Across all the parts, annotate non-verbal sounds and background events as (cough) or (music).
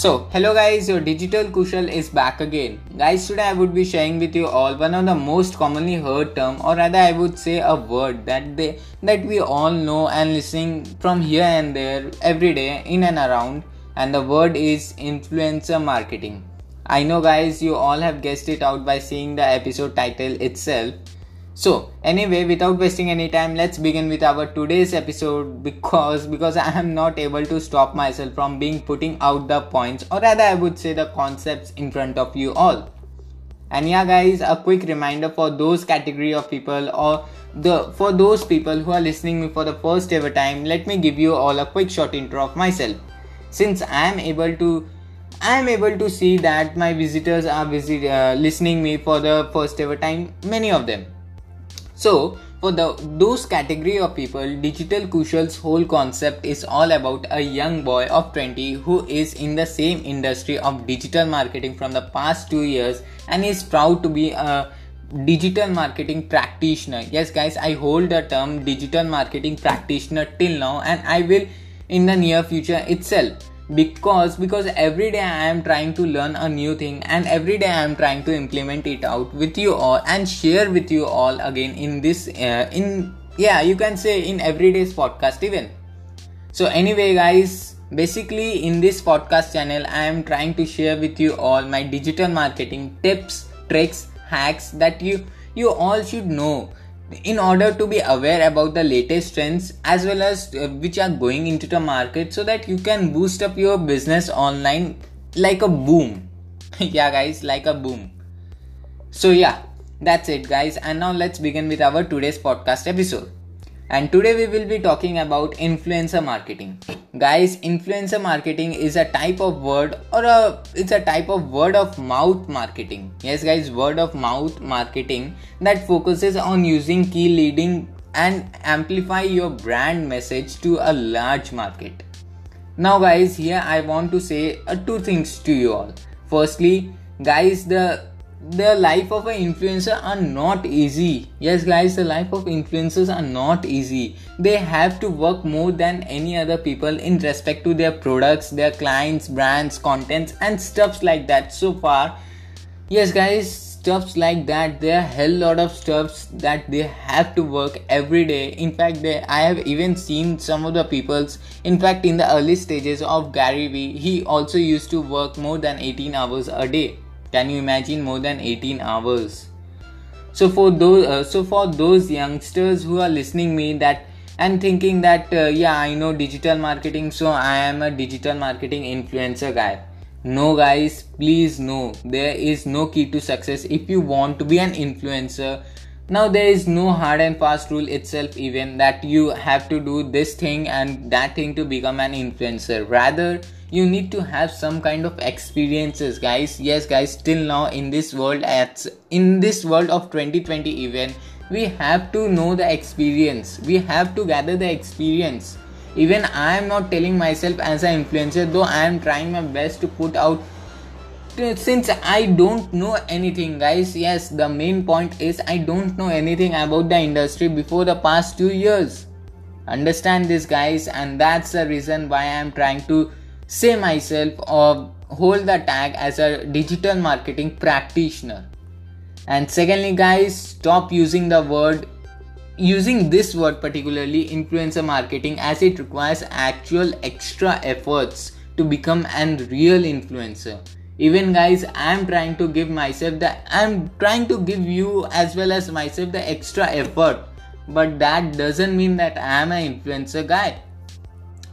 So, hello guys, your digital Kushal is back again. Guys, today I would be sharing with you all one of the most commonly heard term or rather I would say a word that they that we all know and listening from here and there every day in and around and the word is influencer marketing. I know guys you all have guessed it out by seeing the episode title itself so anyway without wasting any time let's begin with our today's episode because because i am not able to stop myself from being putting out the points or rather i would say the concepts in front of you all. And yeah guys a quick reminder for those category of people or the for those people who are listening me for the first ever time let me give you all a quick short intro of myself. Since i am able to I am able to see that my visitors are visit, uh, listening me for the first ever time many of them so for the those category of people, Digital Kushal's whole concept is all about a young boy of 20 who is in the same industry of digital marketing from the past 2 years and is proud to be a digital marketing practitioner. Yes guys, I hold the term digital marketing practitioner till now and I will in the near future itself because because every day i am trying to learn a new thing and every day i am trying to implement it out with you all and share with you all again in this uh, in yeah you can say in everyday's podcast even. So anyway guys basically in this podcast channel i am trying to share with you all my digital marketing tips tricks hacks that you you all should know in order to be aware about the latest trends as well as uh, which are going into the market so that you can boost up your business online like a boom. (laughs) Yeah guys like a boom. So yeah that's it guys. And now let's begin with our today's podcast episode. And today we will be talking about influencer marketing guys influencer marketing is a type of word or a it's a type of word of mouth marketing. Yes guys word of mouth marketing that focuses on using key leading and amplify your brand message to a large market. Now guys here i want to say uh, two things to you all. Firstly guys the the life of an influencer are not easy. Yes guys the life of influencers are not easy. They have to work more than any other people in respect to their products their clients brands contents and stuffs like that. So far yes guys stuffs like that there are hell lot of stuffs that they have to work every day. In fact they i have even seen some of the people's in fact in the early stages of Gary Vee he also used to work more than 18 hours a day can you imagine more than 18 hours? So for those, uh, so for those youngsters who are listening me that and thinking that uh, yeah I know digital marketing, so I am a digital marketing influencer guy. No, guys, please no. There is no key to success if you want to be an influencer. Now, there is no hard and fast rule itself, even that you have to do this thing and that thing to become an influencer. Rather, you need to have some kind of experiences guys. Yes guys still now in this world at in this world of 2020 even we have to know the experience. We have to gather the experience. Even i am not telling myself as an influencer though i am trying my best to put out since i don't know anything guys. Yes the main point is i don't know anything about the industry before the past 2 years. Understand this guys and that's the reason why i am trying to say myself or hold the tag as a digital marketing practitioner. And secondly guys stop using the word using this word particularly influencer marketing as it requires actual extra efforts to become an real influencer. Even guys i'm trying to give myself the i'm trying to give you as well as myself the extra effort. But that doesn't mean that i am an influencer guy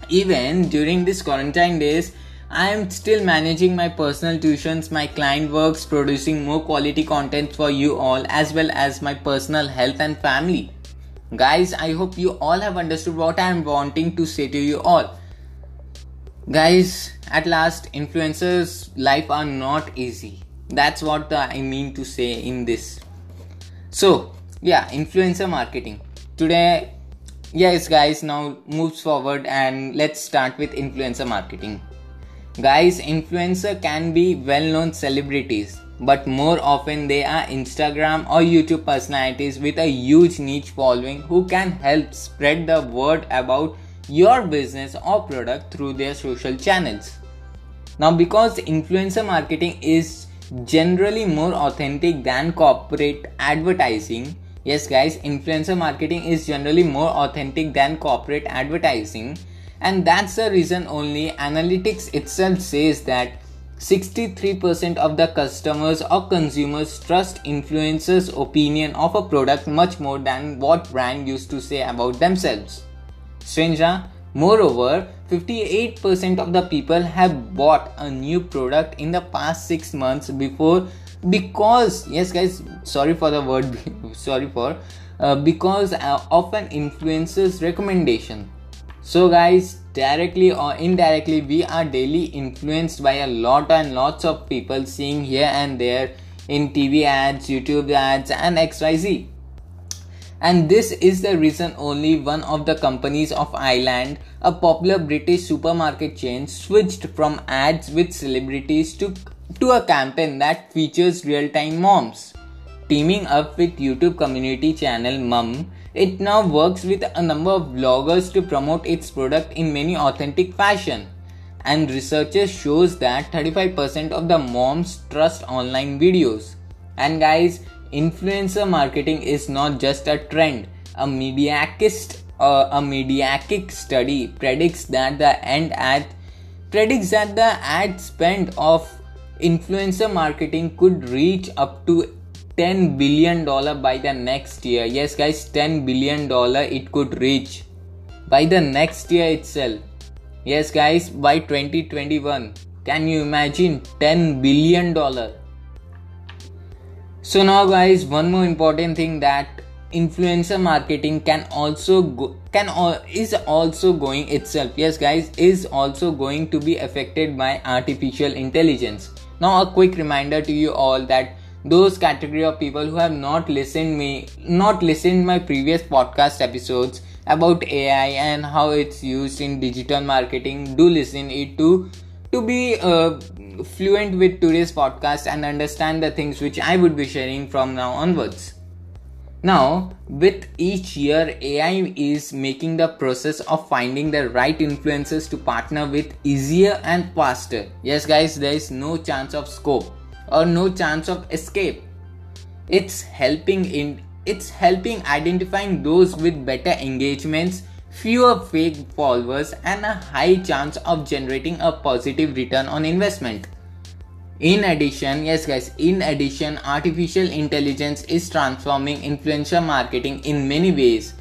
even during this quarantine days, I am still managing my personal tuitions, my client works, producing more quality content for you all, as well as my personal health and family. Guys, I hope you all have understood what I am wanting to say to you all. Guys, at last, influencers' life are not easy. That's what the, I mean to say in this. So, yeah, influencer marketing. Today, yes guys now moves forward and let's start with influencer marketing. Guys influencer can be well-known celebrities but more often they are instagram or youtube personalities with a huge niche following who can help spread the word about your business or product through their social channels. Now because influencer marketing is generally more authentic than corporate advertising yes guys influencer marketing is generally more authentic than corporate advertising and that's the reason only analytics itself says that 63% of the customers or consumers trust influencers opinion of a product much more than what brand used to say about themselves strange? Moreover, 58% of the people have bought a new product in the past 6 months before because yes guys sorry for the word (laughs) sorry for uh, because uh, of an influencer's recommendation. So guys directly or indirectly we are daily influenced by a lot and lots of people seeing here and there in tv ads youtube ads and xyz and this is the reason only one of the companies of Iceland, a popular British supermarket chain, switched from ads with celebrities to, to a campaign that features real time moms. Teaming up with YouTube community channel Mum, it now works with a number of bloggers to promote its product in many authentic fashion. And researchers shows that 35% of the moms trust online videos. And guys, influencer marketing is not just a trend. A Mediakix uh, a Mediakix study predicts that the end ad predicts that the ad spend of influencer marketing could reach up to 10 billion dollar by the next year. Yes guys 10 billion dollar it could reach by the next year itself. Yes guys by 2021 can you imagine 10 billion dollar? So now guys one more important thing that influencer marketing can also go, can is also going itself. Yes guys is also going to be affected by artificial intelligence now a quick reminder to you all that those category of people who have not listened me not listened my previous podcast episodes about ai and how it's used in digital marketing do listen it to to be uh, fluent with today's podcast and understand the things which I would be sharing from now onwards. Now, with each year, AI is making the process of finding the right influencers to partner with easier and faster. Yes, guys, there is no chance of scope or no chance of escape. It's helping in it's helping identifying those with better engagements fewer fake followers and a high chance of generating a positive return on investment. In addition, yes guys, in addition, artificial intelligence is transforming influencer marketing in many ways.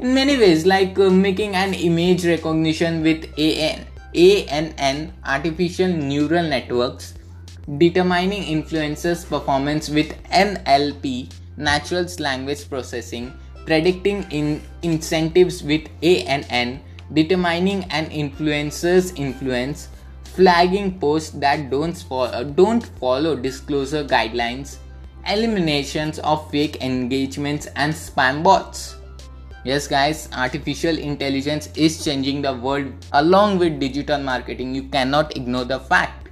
In many ways, like uh, making an image recognition with AN, ANN, artificial neural networks, determining influencers' performance with NLP, natural language processing, predicting in incentives with ANN, determining an influencer's influence, flagging posts that don't follow, uh, don't follow disclosure guidelines, eliminations of fake engagements and spam bots. Yes, guys, artificial intelligence is changing the world along with digital marketing. You cannot ignore the fact.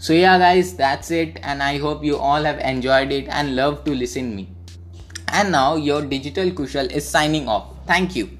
So yeah guys, that's it and I hope you all have enjoyed it and love to listen me. And now your digital Kushal is signing off. Thank you.